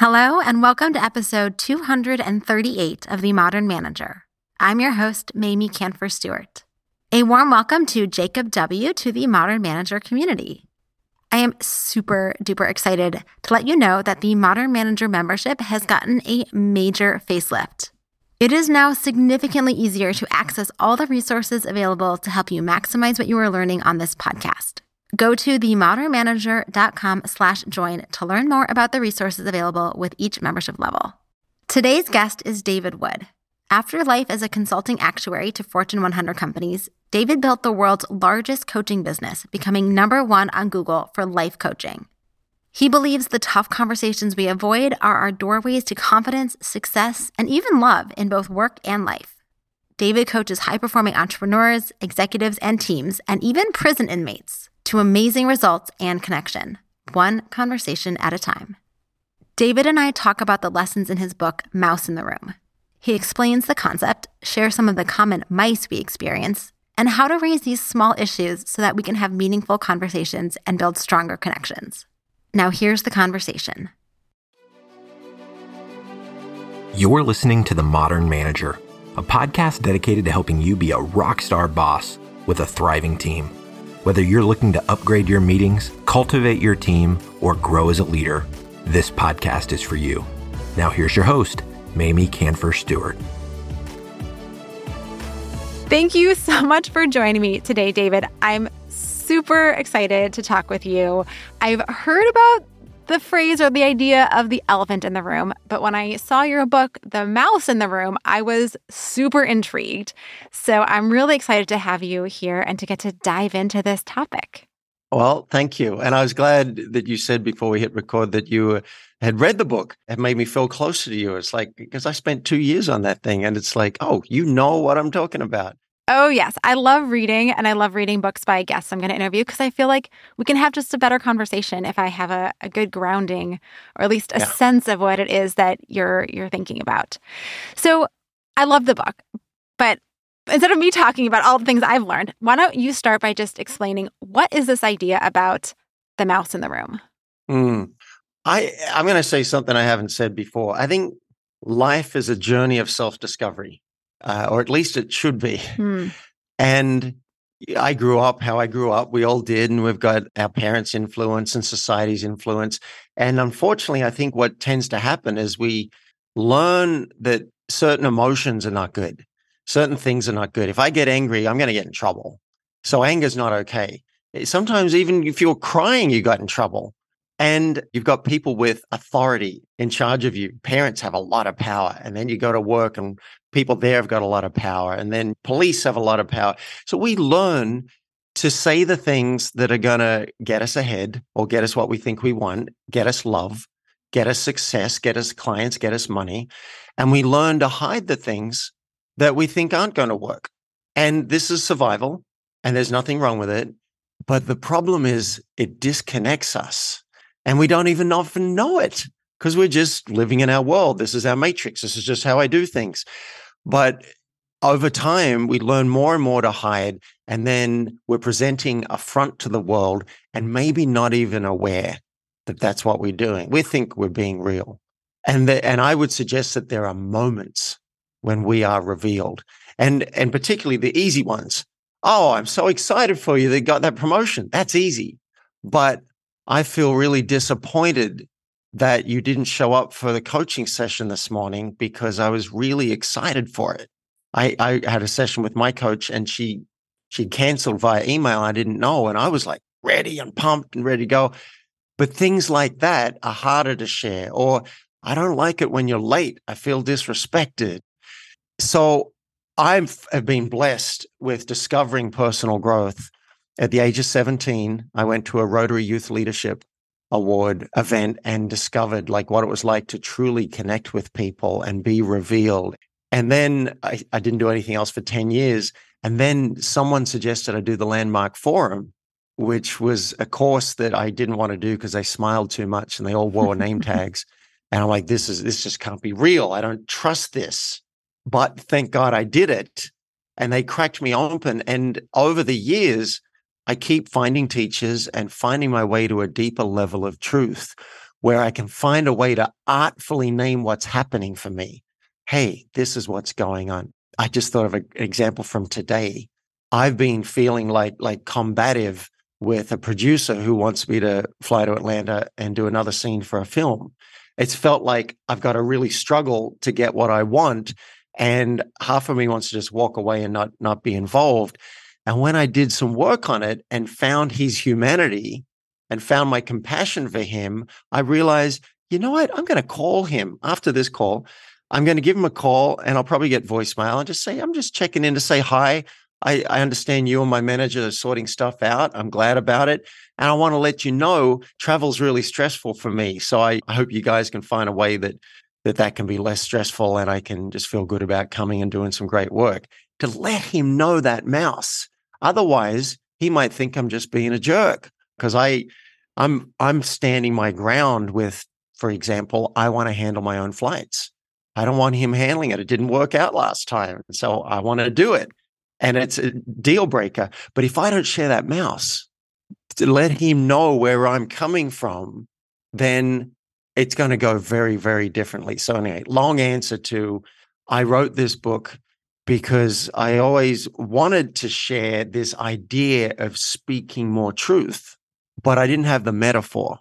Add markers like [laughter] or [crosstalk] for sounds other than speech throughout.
Hello, and welcome to episode 238 of The Modern Manager. I'm your host, Mamie Kanfer Stewart. A warm welcome to Jacob W. to the Modern Manager community. I am super duper excited to let you know that the Modern Manager membership has gotten a major facelift. It is now significantly easier to access all the resources available to help you maximize what you are learning on this podcast. Go to themodernmanager.com slash join to learn more about the resources available with each membership level. Today's guest is David Wood. After life as a consulting actuary to Fortune 100 companies, David built the world's largest coaching business, becoming number one on Google for life coaching. He believes the tough conversations we avoid are our doorways to confidence, success, and even love in both work and life. David coaches high performing entrepreneurs, executives, and teams, and even prison inmates to amazing results and connection, one conversation at a time. David and I talk about the lessons in his book, Mouse in the Room. He explains the concept, shares some of the common mice we experience, and how to raise these small issues so that we can have meaningful conversations and build stronger connections. Now, here's the conversation. You're listening to The Modern Manager, a podcast dedicated to helping you be a rock star boss with a thriving team. Whether you're looking to upgrade your meetings, cultivate your team, or grow as a leader, this podcast is for you. Now, here's your host, Mamie Kanfer Stewart. Thank you so [laughs] much for joining me today, David. I'm super excited to talk with you. I've heard about the phrase or the idea of the elephant in the room. But when I saw your book, The Mouse in the Room, I was super intrigued. So I'm really excited to have you here and to get to dive into this topic. Well, thank you. And I was glad that you said before we hit record that you uh, had read the book. It made me feel closer to you. It's like, because I spent two years on that thing and it's like, oh, you know what I'm talking about. Oh, yes. I love reading and I love reading books by guests I'm going to interview because I feel like we can have just a better conversation if I have a, a good grounding or at least a yeah. sense of what it is that you're you're thinking about. So I love the book, but instead of me talking about all the things I've learned, why don't you start by just explaining what is this idea about the mouse in the room? Mm. I I'm going to say something I haven't said before. I think life is a journey of self discovery uh, or at least it should be. Hmm. And I grew up how I grew up. We all did, and we've got our parents' influence and society's influence. And unfortunately, I think what tends to happen is we learn that certain emotions are not good. Certain things are not good. If I get angry, I'm going to get in trouble. So anger's not okay. Sometimes even if you're crying, you got in trouble. And you've got people with authority in charge of you. Parents have a lot of power. And then you go to work and people there have got a lot of power. And then police have a lot of power. So we learn to say the things that are going to get us ahead or get us what we think we want, get us love, get us success, get us clients, get us money. And we learn to hide the things that we think aren't going to work. And this is survival and there's nothing wrong with it. But the problem is it disconnects us and we don't even often know it because we're just living in our world. This is our matrix. This is just how I do things. But over time, we learn more and more to hide. And then we're presenting a front to the world and maybe not even aware that that's what we're doing. We think we're being real. And, the, and I would suggest that there are moments when we are revealed and, and particularly the easy ones. Oh, I'm so excited for you. They got that promotion. That's easy. But I feel really disappointed that you didn't show up for the coaching session this morning because I was really excited for it. I, I had a session with my coach and she she canceled via email. I didn't know. And I was like ready and pumped and ready to go. But things like that are harder to share. Or I don't like it when you're late. I feel disrespected. So I've been blessed with discovering personal growth at the age of 17, I went to a Rotary Youth Leadership Award event and discovered like what it was like to truly connect with people and be revealed. And then I, I didn't do anything else for 10 years. And then someone suggested I do the Landmark Forum, which was a course that I didn't want to do because they smiled too much and they all wore name [laughs] tags. And I'm like, this is this just can't be real. I don't trust this. But thank God I did it. And they cracked me open. And over the years, I keep finding teachers and finding my way to a deeper level of truth, where I can find a way to artfully name what's happening for me. Hey, this is what's going on. I just thought of an example from today. I've been feeling like like combative with a producer who wants me to fly to Atlanta and do another scene for a film. It's felt like I've got to really struggle to get what I want. And half of me wants to just walk away and not not be involved. And when I did some work on it and found his humanity and found my compassion for him, I realized, you know what? I'm going to call him after this call. I'm going to give him a call and I'll probably get voicemail and just say, I'm just checking in to say hi. I, I understand you and my manager are sorting stuff out. I'm glad about it. And I want to let you know travel's really stressful for me. So I, I hope you guys can find a way that that that can be less stressful and I can just feel good about coming and doing some great work. To let him know that mouse. Otherwise, he might think I'm just being a jerk because I I'm I'm standing my ground with, for example, I want to handle my own flights. I don't want him handling it. It didn't work out last time. So I want to do it. And it's a deal breaker. But if I don't share that mouse to let him know where I'm coming from, then it's going to go very, very differently. So, anyway, long answer to I wrote this book because I always wanted to share this idea of speaking more truth, but I didn't have the metaphor.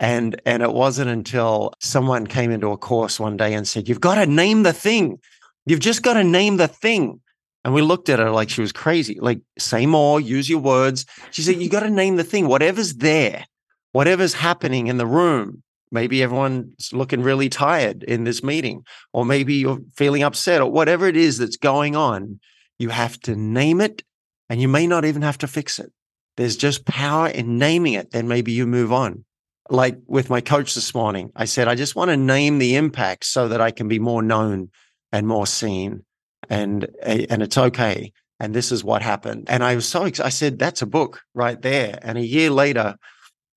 And and it wasn't until someone came into a course one day and said, "You've got to name the thing. You've just got to name the thing." And we looked at her like she was crazy. Like, say more, use your words. She said, "You got to name the thing. Whatever's there, whatever's happening in the room. Maybe everyone's looking really tired in this meeting, or maybe you're feeling upset, or whatever it is that's going on. You have to name it, and you may not even have to fix it. There's just power in naming it. Then maybe you move on." like with my coach this morning, I said, I just want to name the impact so that I can be more known and more seen. And, and it's okay. And this is what happened. And I was so excited. I said, that's a book right there. And a year later,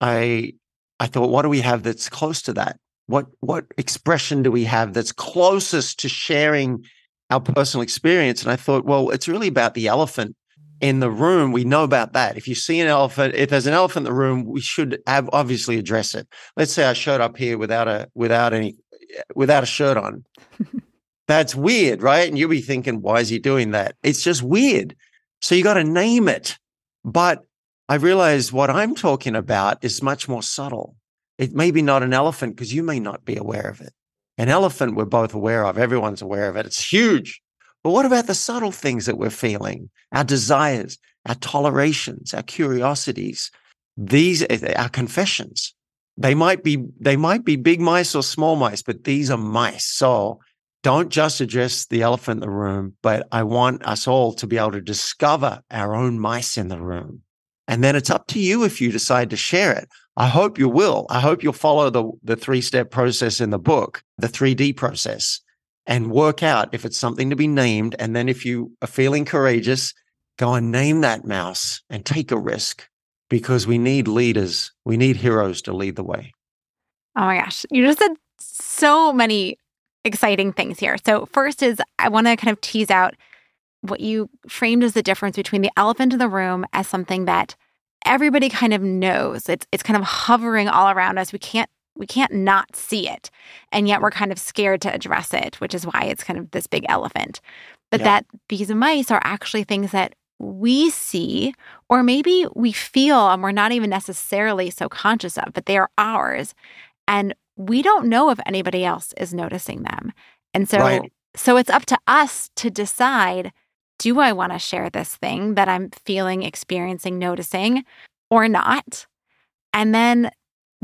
I, I thought, what do we have that's close to that? What, what expression do we have that's closest to sharing our personal experience? And I thought, well, it's really about the elephant in the room, we know about that. If you see an elephant, if there's an elephant in the room, we should have obviously address it. Let's say I showed up here without a without any without a shirt on. [laughs] That's weird, right? And you'll be thinking, why is he doing that? It's just weird. So you got to name it. But I realized what I'm talking about is much more subtle. It may be not an elephant because you may not be aware of it. An elephant, we're both aware of. Everyone's aware of it. It's huge. But what about the subtle things that we're feeling? Our desires, our tolerations, our curiosities, these eh, our confessions. They might be they might be big mice or small mice, but these are mice. So don't just address the elephant in the room, but I want us all to be able to discover our own mice in the room. And then it's up to you if you decide to share it. I hope you will. I hope you'll follow the, the three step process in the book, the 3D process and work out if it's something to be named. And then if you are feeling courageous, go and name that mouse and take a risk because we need leaders. We need heroes to lead the way. Oh my gosh. You just said so many exciting things here. So, first is I want to kind of tease out what you framed as the difference between the elephant in the room as something that everybody kind of knows. It's it's kind of hovering all around us. We can't we can't not see it. And yet we're kind of scared to address it, which is why it's kind of this big elephant. But yeah. that these mice are actually things that we see, or maybe we feel and we're not even necessarily so conscious of, but they are ours. And we don't know if anybody else is noticing them. And so right. so it's up to us to decide do I want to share this thing that I'm feeling, experiencing, noticing or not? And then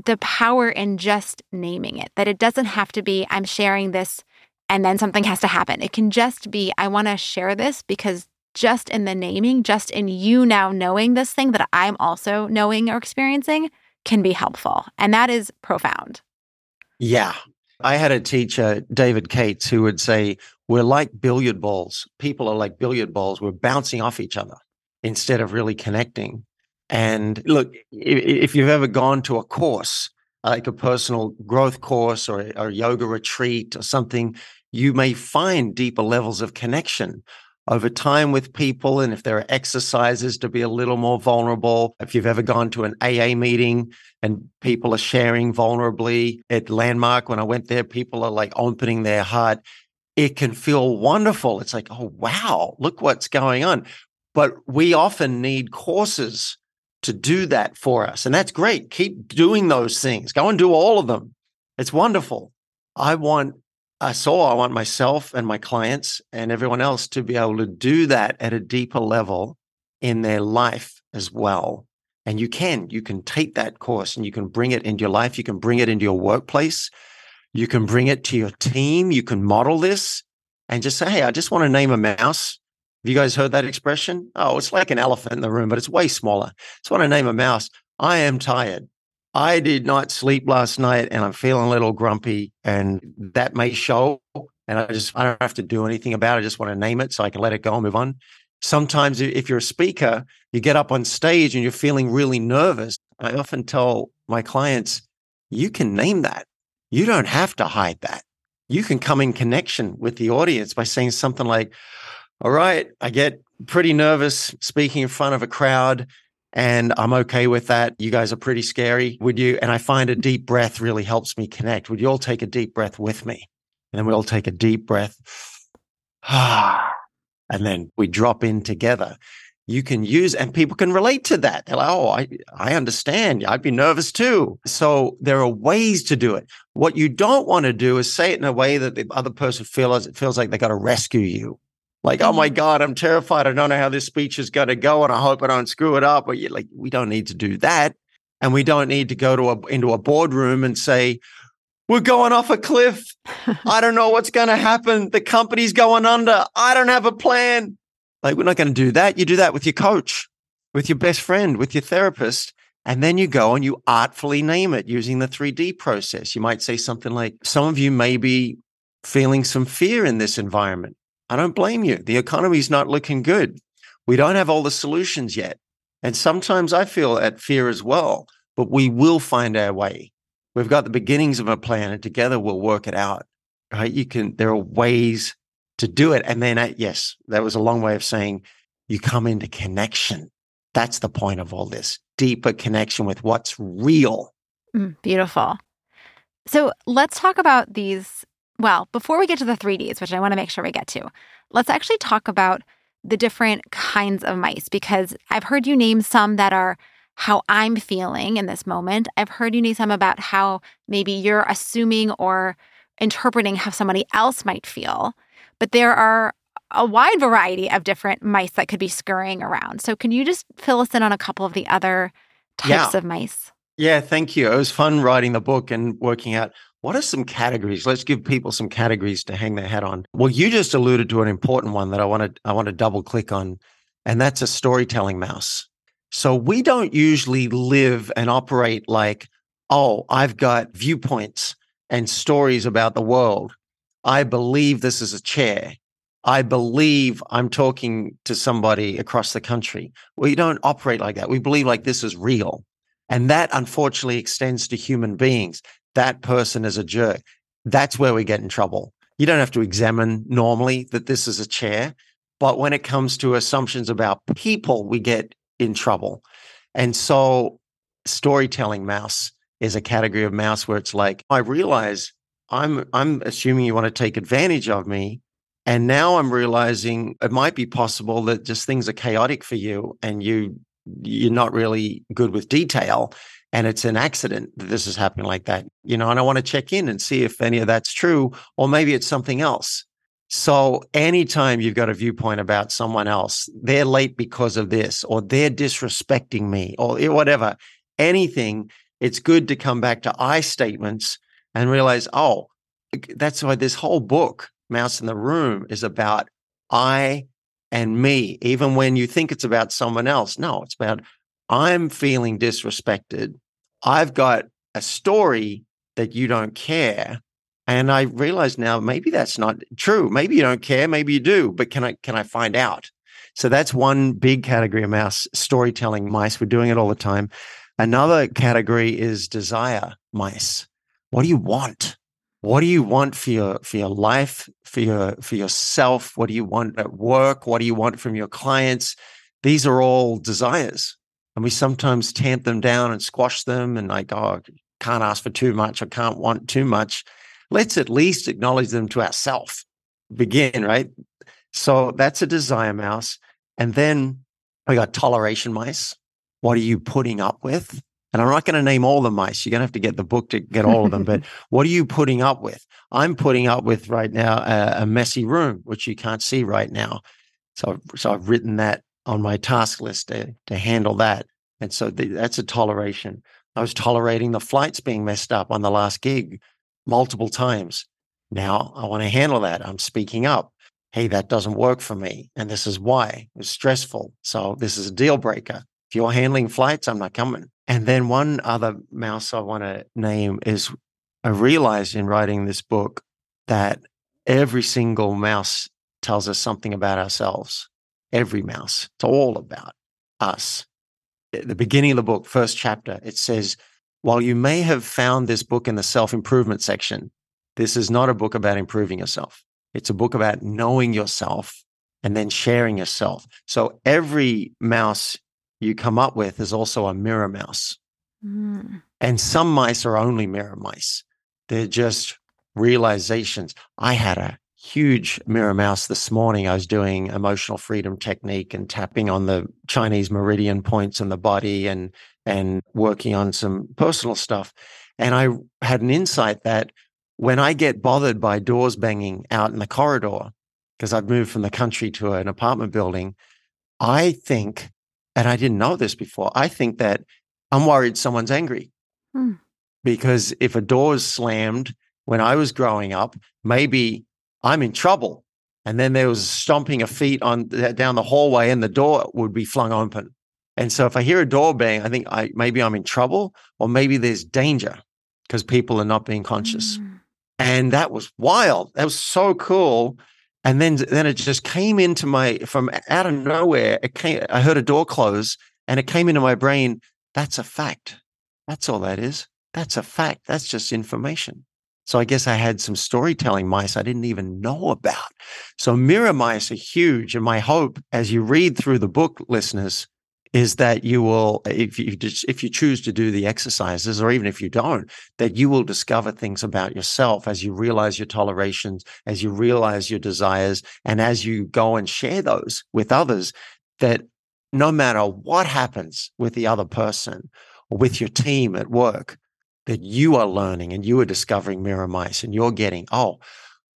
the power in just naming it, that it doesn't have to be, I'm sharing this and then something has to happen. It can just be, I want to share this because just in the naming, just in you now knowing this thing that I'm also knowing or experiencing can be helpful. And that is profound. Yeah. I had a teacher, David Cates, who would say, We're like billiard balls. People are like billiard balls. We're bouncing off each other instead of really connecting. And look, if you've ever gone to a course, like a personal growth course or a yoga retreat or something, you may find deeper levels of connection. Over time with people. And if there are exercises to be a little more vulnerable, if you've ever gone to an AA meeting and people are sharing vulnerably at Landmark, when I went there, people are like opening their heart. It can feel wonderful. It's like, oh, wow, look what's going on. But we often need courses to do that for us. And that's great. Keep doing those things. Go and do all of them. It's wonderful. I want I saw I want myself and my clients and everyone else to be able to do that at a deeper level in their life as well. And you can, you can take that course and you can bring it into your life. You can bring it into your workplace. You can bring it to your team. You can model this and just say, Hey, I just want to name a mouse. Have you guys heard that expression? Oh, it's like an elephant in the room, but it's way smaller. Just want to name a mouse. I am tired. I did not sleep last night and I'm feeling a little grumpy and that may show. And I just, I don't have to do anything about it. I just want to name it so I can let it go and move on. Sometimes if you're a speaker, you get up on stage and you're feeling really nervous. I often tell my clients, you can name that. You don't have to hide that. You can come in connection with the audience by saying something like, all right, I get pretty nervous speaking in front of a crowd and I'm okay with that. You guys are pretty scary. Would you? And I find a deep breath really helps me connect. Would you all take a deep breath with me? And then we all take a deep breath. [sighs] and then we drop in together. You can use, and people can relate to that. They're like, oh, I, I understand. I'd be nervous too. So there are ways to do it. What you don't want to do is say it in a way that the other person feels, feels like they got to rescue you like, oh my mm-hmm. God, I'm terrified. I don't know how this speech is going to go, and I hope I don't screw it up. But you like, we don't need to do that, and we don't need to go to a into a boardroom and say, "We're going off a cliff. [laughs] I don't know what's going to happen. The company's going under. I don't have a plan." Like, we're not going to do that. You do that with your coach, with your best friend, with your therapist. And then you go and you artfully name it using the 3D process. You might say something like, Some of you may be feeling some fear in this environment. I don't blame you. The economy's not looking good. We don't have all the solutions yet. And sometimes I feel at fear as well, but we will find our way. We've got the beginnings of a plan and together we'll work it out. Right? You can, there are ways to do it. And then, yes, that was a long way of saying you come into connection. That's the point of all this deeper connection with what's real. Mm, beautiful. So let's talk about these well, before we get to the 3Ds, which I want to make sure we get to, let's actually talk about the different kinds of mice because I've heard you name some that are how I'm feeling in this moment. I've heard you name some about how maybe you're assuming or interpreting how somebody else might feel. But there are a wide variety of different mice that could be scurrying around. So, can you just fill us in on a couple of the other types yeah. of mice? Yeah, thank you. It was fun writing the book and working out what are some categories? Let's give people some categories to hang their hat on. Well, you just alluded to an important one that I want to I want to double click on, and that's a storytelling mouse. So we don't usually live and operate like, oh, I've got viewpoints and stories about the world. I believe this is a chair. I believe I'm talking to somebody across the country. We don't operate like that. We believe like this is real. And that unfortunately extends to human beings that person is a jerk. That's where we get in trouble. You don't have to examine normally that this is a chair, but when it comes to assumptions about people, we get in trouble. And so, storytelling mouse is a category of mouse where it's like, I realize I'm I'm assuming you want to take advantage of me. And now I'm realizing it might be possible that just things are chaotic for you and you you're not really good with detail and it's an accident that this is happening like that, you know, and I want to check in and see if any of that's true, or maybe it's something else. So anytime you've got a viewpoint about someone else, they're late because of this, or they're disrespecting me, or whatever, anything, it's good to come back to I statements and realize, oh, that's why this whole book, Mouse in the Room, is about I and me, even when you think it's about someone else. No, it's about I'm feeling disrespected. I've got a story that you don't care. And I realize now maybe that's not true. Maybe you don't care, maybe you do, but can I can I find out? So that's one big category of mouse storytelling mice. We're doing it all the time. Another category is desire mice. What do you want? what do you want for your for your life, for your for yourself? What do you want at work? What do you want from your clients? These are all desires. And we sometimes tamp them down and squash them and like, oh, can't ask for too much or can't want too much. Let's at least acknowledge them to ourselves. Begin, right? So that's a desire mouse. And then we got toleration mice. What are you putting up with? And I'm not going to name all the mice. You're going to have to get the book to get all of them. but [laughs] what are you putting up with? I'm putting up with right now a, a, messy room, which you can't see right now. So, so I've written that on my task list to, to handle that. And so the, that's a toleration. I was tolerating the flights being messed up on the last gig multiple times. Now I want to handle that. I'm speaking up. Hey, that doesn't work for me. And this is why it was stressful. So this is a deal breaker. If you're handling flights, I'm not coming. And then one other mouse I want to name is I realized in writing this book that every single mouse tells us something about ourselves. Every mouse. It's all about us. At the beginning of the book, first chapter, it says, while you may have found this book in the self improvement section, this is not a book about improving yourself. It's a book about knowing yourself and then sharing yourself. So every mouse you come up with is also a mirror mouse. Mm. And some mice are only mirror mice. They're just realizations. I had a huge mirror mouse this morning. I was doing emotional freedom technique and tapping on the Chinese meridian points in the body and and working on some personal stuff. And I had an insight that when I get bothered by doors banging out in the corridor, because I've moved from the country to an apartment building, I think and I didn't know this before, I think that I'm worried someone's angry. Hmm. Because if a door is slammed when I was growing up, maybe I'm in trouble. And then there was stomping of feet on down the hallway and the door would be flung open. And so if I hear a door bang, I think I maybe I'm in trouble or maybe there's danger because people are not being conscious. Mm. And that was wild. That was so cool and then then it just came into my from out of nowhere it came i heard a door close and it came into my brain that's a fact that's all that is that's a fact that's just information so i guess i had some storytelling mice i didn't even know about so mirror mice are huge and my hope as you read through the book listeners is that you will, if you if you choose to do the exercises, or even if you don't, that you will discover things about yourself as you realize your tolerations, as you realize your desires, and as you go and share those with others. That no matter what happens with the other person or with your team at work, that you are learning and you are discovering mirror mice, and you're getting, oh,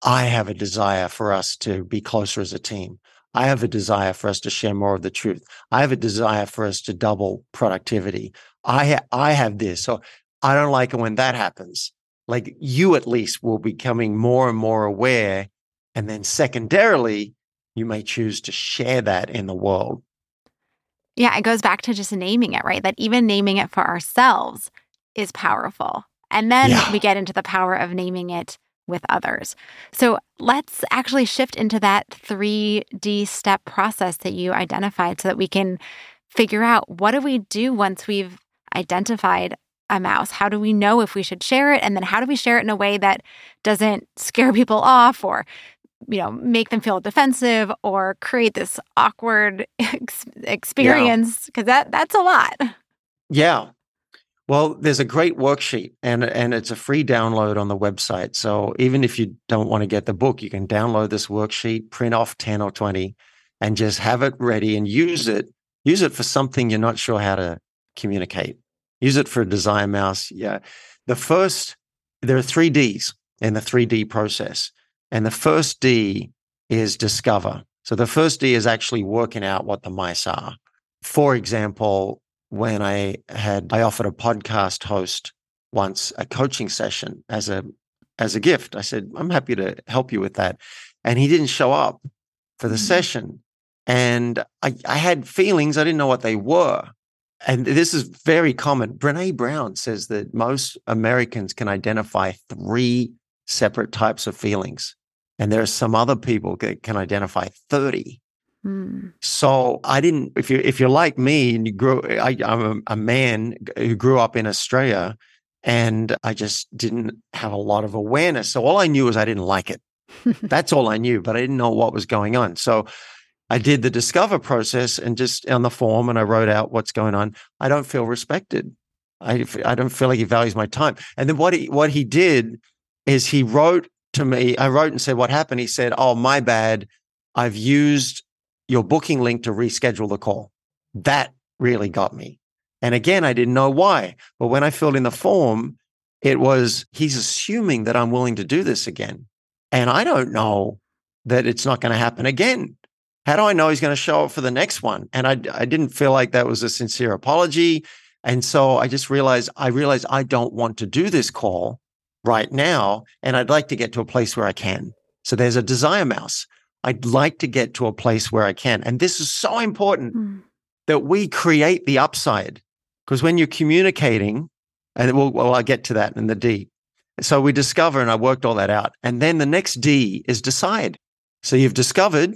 I have a desire for us to be closer as a team. I have a desire for us to share more of the truth. I have a desire for us to double productivity. I ha- I have this. So I don't like it when that happens. Like you at least will be becoming more and more aware. And then secondarily, you may choose to share that in the world. Yeah, it goes back to just naming it, right? That even naming it for ourselves is powerful. And then yeah. we get into the power of naming it with others. So let's actually shift into that 3D step process that you identified so that we can figure out what do we do once we've identified a mouse? How do we know if we should share it? And then how do we share it in a way that doesn't scare [laughs] people off or you know make them feel defensive or create this awkward [laughs] ex- experience because yeah. that that's a lot yeah well, there's a great worksheet and and it's a free download on the website. So even if you don't want to get the book, you can download this worksheet, print off 10 or 20 and just have it ready and use it. Use it for something you're not sure how to communicate. Use it for a desire mouse. Yeah. The first there are 3 Ds in the 3D process. And the first D is discover. So the first D is actually working out what the mice are. For example, when I had I offered a podcast host once a coaching session as a as a gift. I said, I'm happy to help you with that. And he didn't show up for the mm-hmm. session. And I, I had feelings, I didn't know what they were. And this is very common. Brene Brown says that most Americans can identify three separate types of feelings. And there are some other people that can identify 30. Mm. So I didn't. If you if you're like me and you grew, I, am a, a, man who grew up in Australia. And I just didn't have a lot of awareness. So all I knew was I didn't like it. [laughs] That's all I knew, but I didn't know what was going on. So I did the discover process and just on the form and I wrote out what's going on. I don't feel respected. I, I don't feel like he values my time. And then what he, what he did is he wrote to me, I wrote and said, what happened? He said, Oh, my bad. I've used your booking link to reschedule the call. That really got me. And again, I didn't know why. But when I filled in the form, it was he's assuming that I'm willing to do this again. And I don't know that it's not going to happen again. How do I know he's going to show up for the next one? And I, I didn't feel like that was a sincere apology. And so I just realized, I realized I don't want to do this call right now. And I'd like to get to a place where I can. So there's a desire mouse. I'd like to get to a place where I can. And this is so important mm. that we create the upside. Because when you're communicating, and we'll, well, I'll get to that in the D. So we discover, and I worked all that out. And then the next D is decide. So you've discovered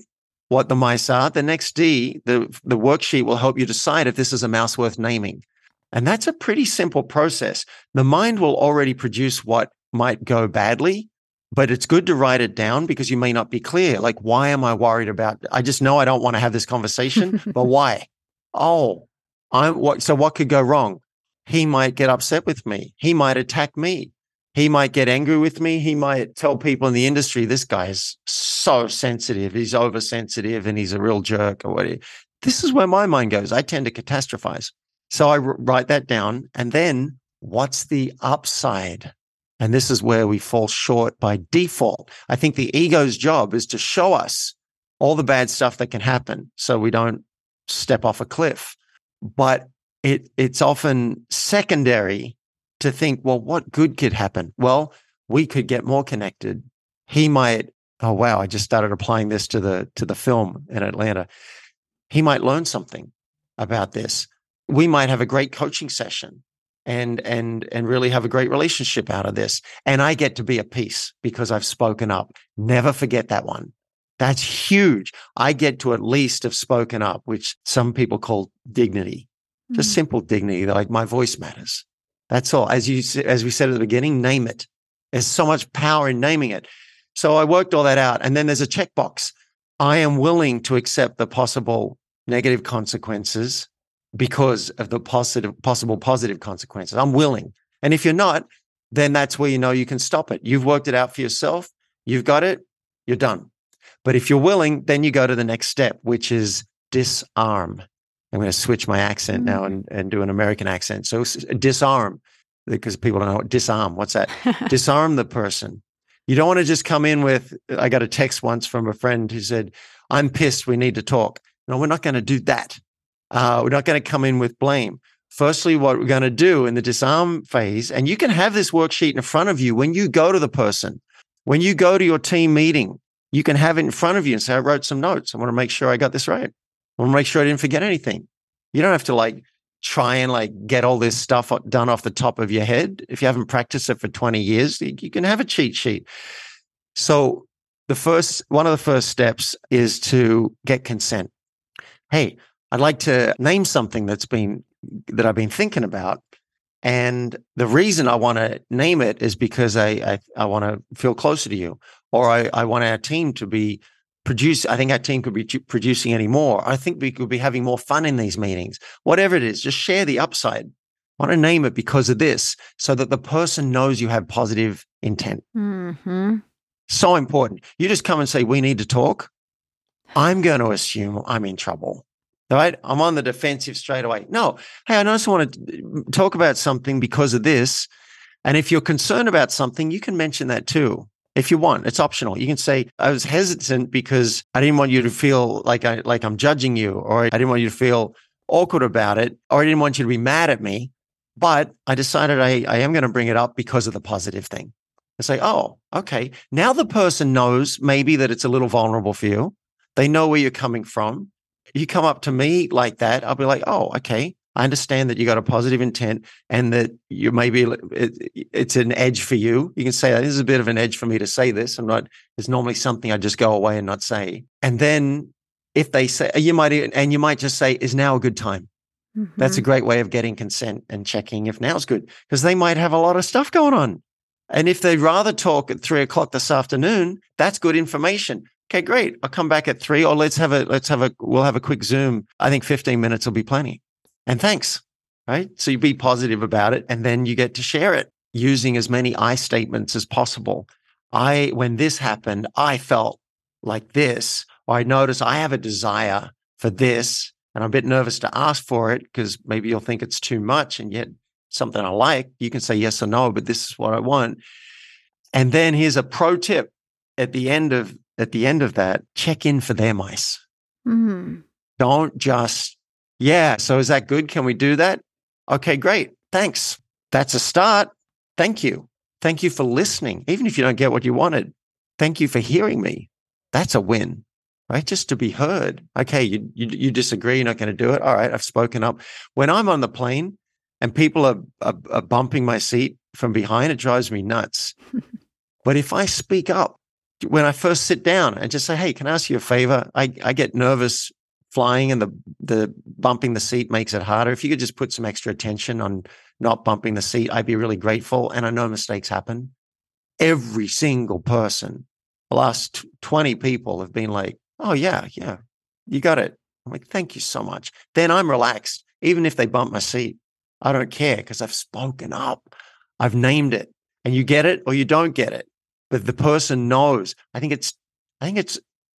what the mice are. The next D, the, the worksheet will help you decide if this is a mouse worth naming. And that's a pretty simple process. The mind will already produce what might go badly, but it's good to write it down because you may not be clear. Like, why am I worried about? I just know I don't want to have this conversation, but [laughs] why? Oh, I'm what? So what could go wrong? He might get upset with me. He might attack me. He might get angry with me. He might tell people in the industry, this guy is so sensitive. He's oversensitive and he's a real jerk or what. This is where my mind goes. I tend to catastrophize. So I write that down. And then what's the upside? And this is where we fall short by default. I think the ego's job is to show us all the bad stuff that can happen so we don't step off a cliff. But it, it's often secondary to think, well, what good could happen? Well, we could get more connected. He might, oh wow, I just started applying this to the to the film in Atlanta. He might learn something about this. We might have a great coaching session and and and really have a great relationship out of this. And I get to be at peace because I've spoken up. Never forget that one. That's huge. I get to at least have spoken up, which some people call dignity. Just mm. simple dignity, like my voice matters. That's all. As you as we said at the beginning, name it. There's so much power in naming it. So I worked all that out, and then there's a checkbox. I am willing to accept the possible negative consequences because of the positive possible positive consequences. I'm willing. And if you're not, then that's where you know you can stop it. You've worked it out for yourself. You've got it. You're done. But if you're willing, then you go to the next step, which is disarm. I'm going to switch my accent mm. now and, and do an American accent. So disarm, because people don't know what disarm. What's that? [laughs] disarm the person. You don't want to just come in with, I got a text once from a friend who said, I'm pissed. We need to talk. No, we're not going to do that. Uh, we're not going to come in with blame. Firstly, what we're going to do in the disarm phase, and you can have this worksheet in front of you when you go to the person, when you go to your team meeting, you can have it in front of you and say, I wrote some notes. I want to make sure I got this right. I want to make sure I didn't forget anything. You don't have to like try and like get all this stuff done off the top of your head. If you haven't practiced it for 20 years, you can have a cheat sheet. So the first, one of the first steps is to get consent. Hey, I'd like to name something that's been, that I've been thinking about. And the reason I want to name it is because I, I, I want to feel closer to you, or I, I want our team to be produce. I think our team could be producing any more. I think we could be having more fun in these meetings. Whatever it is, just share the upside. I want to name it because of this, so that the person knows you have positive intent. Mm-hmm. So important. You just come and say, "We need to talk." I'm going to assume I'm in trouble. Right? I'm on the defensive straight away. No, hey, I just want to talk about something because of this. And if you're concerned about something, you can mention that too if you want. It's optional. You can say, I was hesitant because I didn't want you to feel like I like I'm judging you, or I didn't want you to feel awkward about it, or I didn't want you to be mad at me. But I decided I, I am going to bring it up because of the positive thing. I say, oh, okay. Now the person knows maybe that it's a little vulnerable for you. They know where you're coming from. You come up to me like that, I'll be like, oh, okay. I understand that you got a positive intent and that you maybe it, it's an edge for you. You can say that this is a bit of an edge for me to say this. I'm not. It's normally something I just go away and not say. And then if they say you might and you might just say is now a good time. Mm-hmm. That's a great way of getting consent and checking if now's good because they might have a lot of stuff going on. And if they'd rather talk at three o'clock this afternoon, that's good information. Okay, great. I'll come back at three or let's have a, let's have a, we'll have a quick Zoom. I think 15 minutes will be plenty. And thanks. Right. So you be positive about it and then you get to share it using as many I statements as possible. I, when this happened, I felt like this, or I noticed I have a desire for this and I'm a bit nervous to ask for it because maybe you'll think it's too much and yet something I like. You can say yes or no, but this is what I want. And then here's a pro tip at the end of at the end of that, check in for their mice. Mm-hmm. Don't just, yeah. So is that good? Can we do that? Okay, great. Thanks. That's a start. Thank you. Thank you for listening. Even if you don't get what you wanted, thank you for hearing me. That's a win right? Just to be heard. Okay, you, you, you disagree, you're not going to do it. All right, I've spoken up. When I'm on the plane and people are, are, are bumping my seat from behind, it drives me nuts. [laughs] but if I speak up when I first sit down and just say, "Hey, can I ask you a favor?" I, I get nervous flying, and the the bumping the seat makes it harder. If you could just put some extra attention on not bumping the seat, I'd be really grateful. And I know mistakes happen. Every single person, the last 20 people have been like, Oh, yeah, yeah, you got it. I'm like, thank you so much. Then I'm relaxed. Even if they bump my seat, I don't care because I've spoken up. I've named it. And you get it or you don't get it. But the person knows. I think it's I think it's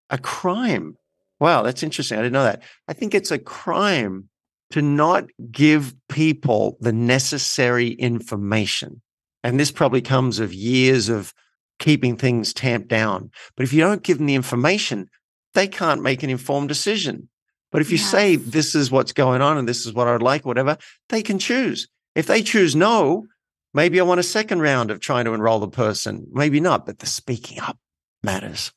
a crime. Wow, that's interesting. I didn't know that. I think it's a crime to not give people the necessary information. And this probably comes of years of keeping things tamped down. But if you don't give them the information, they can't make an informed decision. But if you yes. say this is what's going on and this is what I'd like, whatever, they can choose. If they choose no, maybe I want a second round of trying to enroll the person. Maybe not, but the speaking up matters.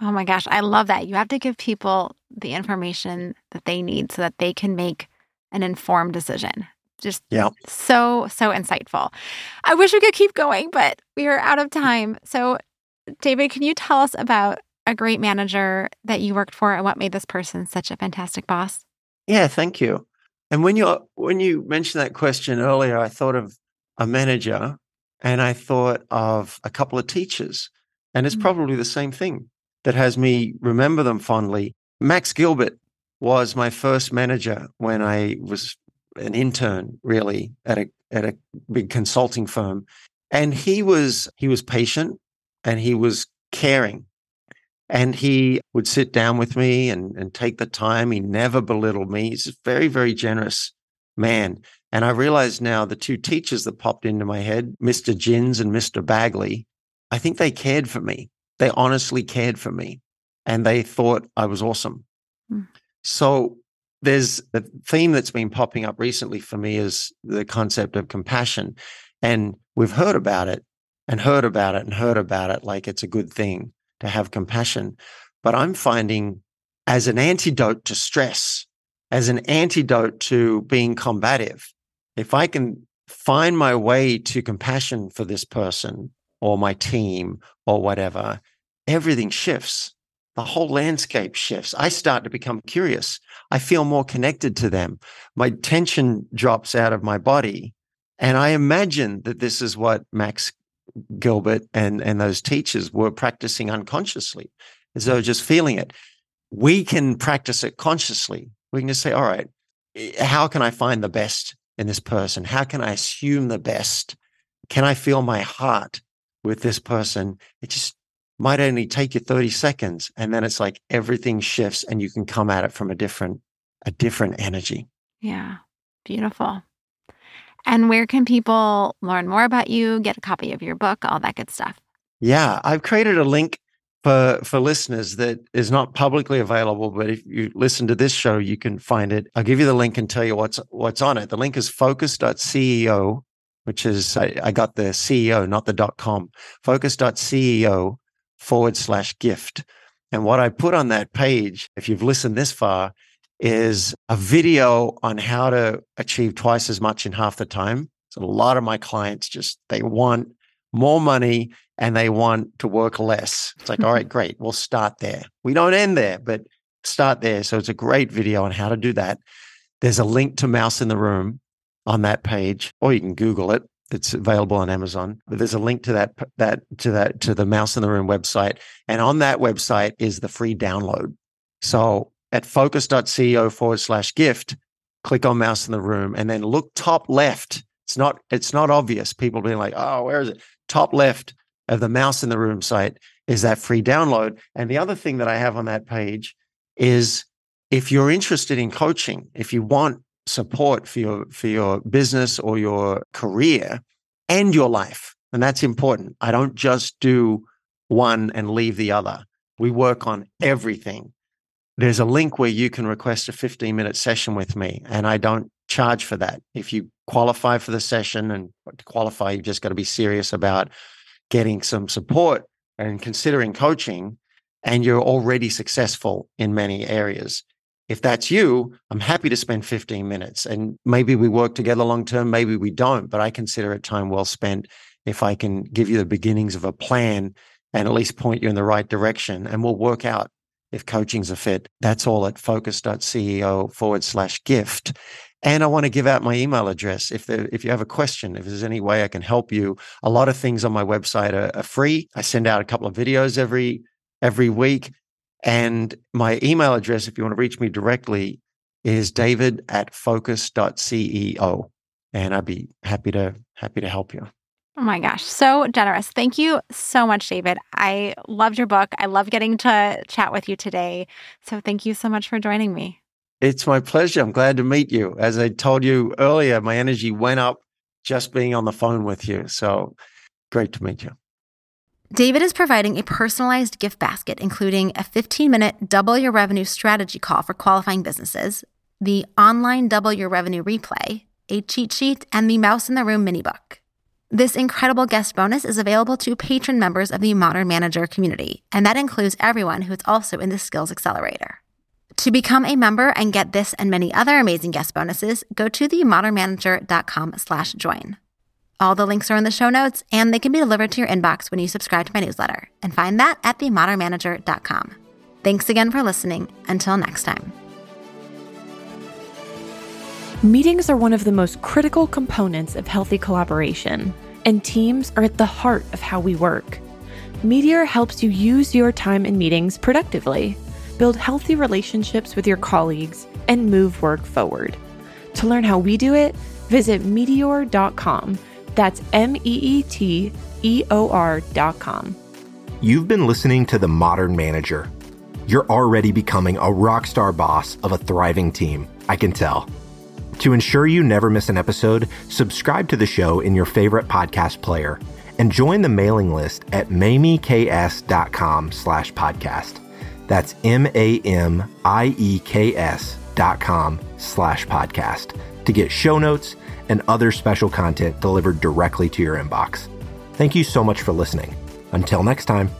Oh my gosh, I love that. You have to give people the information that they need so that they can make an informed decision. Just yeah. so, so insightful. I wish we could keep going, but we are out of time. So, David, can you tell us about a great manager that you worked for and what made this person such a fantastic boss? Yeah, thank you. And when you when you mentioned that question earlier, I thought of a manager and I thought of a couple of teachers. And it's mm-hmm. probably the same thing that has me remember them fondly. Max Gilbert was my first manager when I was an intern, really, at a at a big consulting firm. And he was he was patient and he was caring and he would sit down with me and, and take the time. He never belittled me. He's a very, very generous man. And I realize now the two teachers that popped into my head, Mr. Jins and Mr. Bagley, I think they cared for me. They honestly cared for me and they thought I was awesome. Mm. So there's a theme that's been popping up recently for me is the concept of compassion. And we've heard about it and heard about it and heard about it like it's a good thing to have compassion. But I'm finding as an antidote to stress, as an antidote to being combative, if I can find my way to compassion for this person or my team or whatever, everything shifts. The whole landscape shifts. I start to become curious. I feel more connected to them. My tension drops out of my body. And I imagine that this is what Max Gilbert and, and those teachers were practicing unconsciously, as though just feeling it. We can practice it consciously. We can just say, all right, eh, how can I find the best in this person? How can I assume the best? Can I feel my heart with this person? It just might only take you 30 seconds. And then it's like everything shifts and you can come at it from a different, a different energy. Yeah. Beautiful. And where can people learn more about you, get a copy of your book, all that good stuff? Yeah, I've created a link for for listeners that is not publicly available, but if you listen to this show, you can find it. I'll give you the link and tell you what's what's on it. The link is focus.ceo, which is I, I got the CEO, not the dot com. Focus.ceo forward slash gift. And what I put on that page, if you've listened this far, is a video on how to achieve twice as much in half the time. So a lot of my clients just they want more money and they want to work less. It's like, all right, [laughs] great. We'll start there. We don't end there, but start there. So it's a great video on how to do that. There's a link to Mouse in the Room on that page, or you can Google it. It's available on Amazon. But there's a link to that that to that to the Mouse in the Room website, and on that website is the free download. So at focus.ceo forward slash gift, click on Mouse in the Room, and then look top left. It's not it's not obvious. People being like, oh, where is it? Top left of the Mouse in the Room site is that free download. And the other thing that I have on that page is if you're interested in coaching, if you want support for your for your business or your career and your life, and that's important. I don't just do one and leave the other. We work on everything. There's a link where you can request a 15 minute session with me, and I don't charge for that. If you qualify for the session and to qualify, you've just got to be serious about getting some support and considering coaching, and you're already successful in many areas. If that's you, I'm happy to spend 15 minutes and maybe we work together long term, maybe we don't, but I consider it time well spent if I can give you the beginnings of a plan and at least point you in the right direction and we'll work out if coaching's a fit. That's all at focus.ceo forward slash gift. And I want to give out my email address if there, if you have a question, if there's any way I can help you. A lot of things on my website are, are free. I send out a couple of videos every every week. And my email address, if you want to reach me directly, is david at focus.ceo. And I'd be happy to happy to help you. Oh my gosh, so generous. Thank you so much, David. I loved your book. I love getting to chat with you today. So thank you so much for joining me. It's my pleasure. I'm glad to meet you. As I told you earlier, my energy went up just being on the phone with you. So great to meet you. David is providing a personalized gift basket, including a 15 minute double your revenue strategy call for qualifying businesses, the online double your revenue replay, a cheat sheet, and the Mouse in the Room mini book. This incredible guest bonus is available to patron members of the Modern Manager community, and that includes everyone who is also in the Skills Accelerator. To become a member and get this and many other amazing guest bonuses, go to themodernmanager.com slash join. All the links are in the show notes, and they can be delivered to your inbox when you subscribe to my newsletter. And find that at themodernmanager.com. Thanks again for listening. Until next time. Meetings are one of the most critical components of healthy collaboration, and teams are at the heart of how we work. Meeteor helps you use your time in meetings productively, build healthy relationships with your colleagues, and move work forward. To learn how we do it, visit meeteor.com that's M E E T E O R dot com. You've been listening to The Modern Manager. You're already becoming a rock star boss of a thriving team, I can tell. To ensure you never miss an episode, subscribe to the show in your favorite podcast player and join the mailing list at mamieks.com slash podcast. That's M-A-M-I-E-K-S dot com slash podcast to get show notes and other special content delivered directly to your inbox. Thank you so much for listening. Until next time.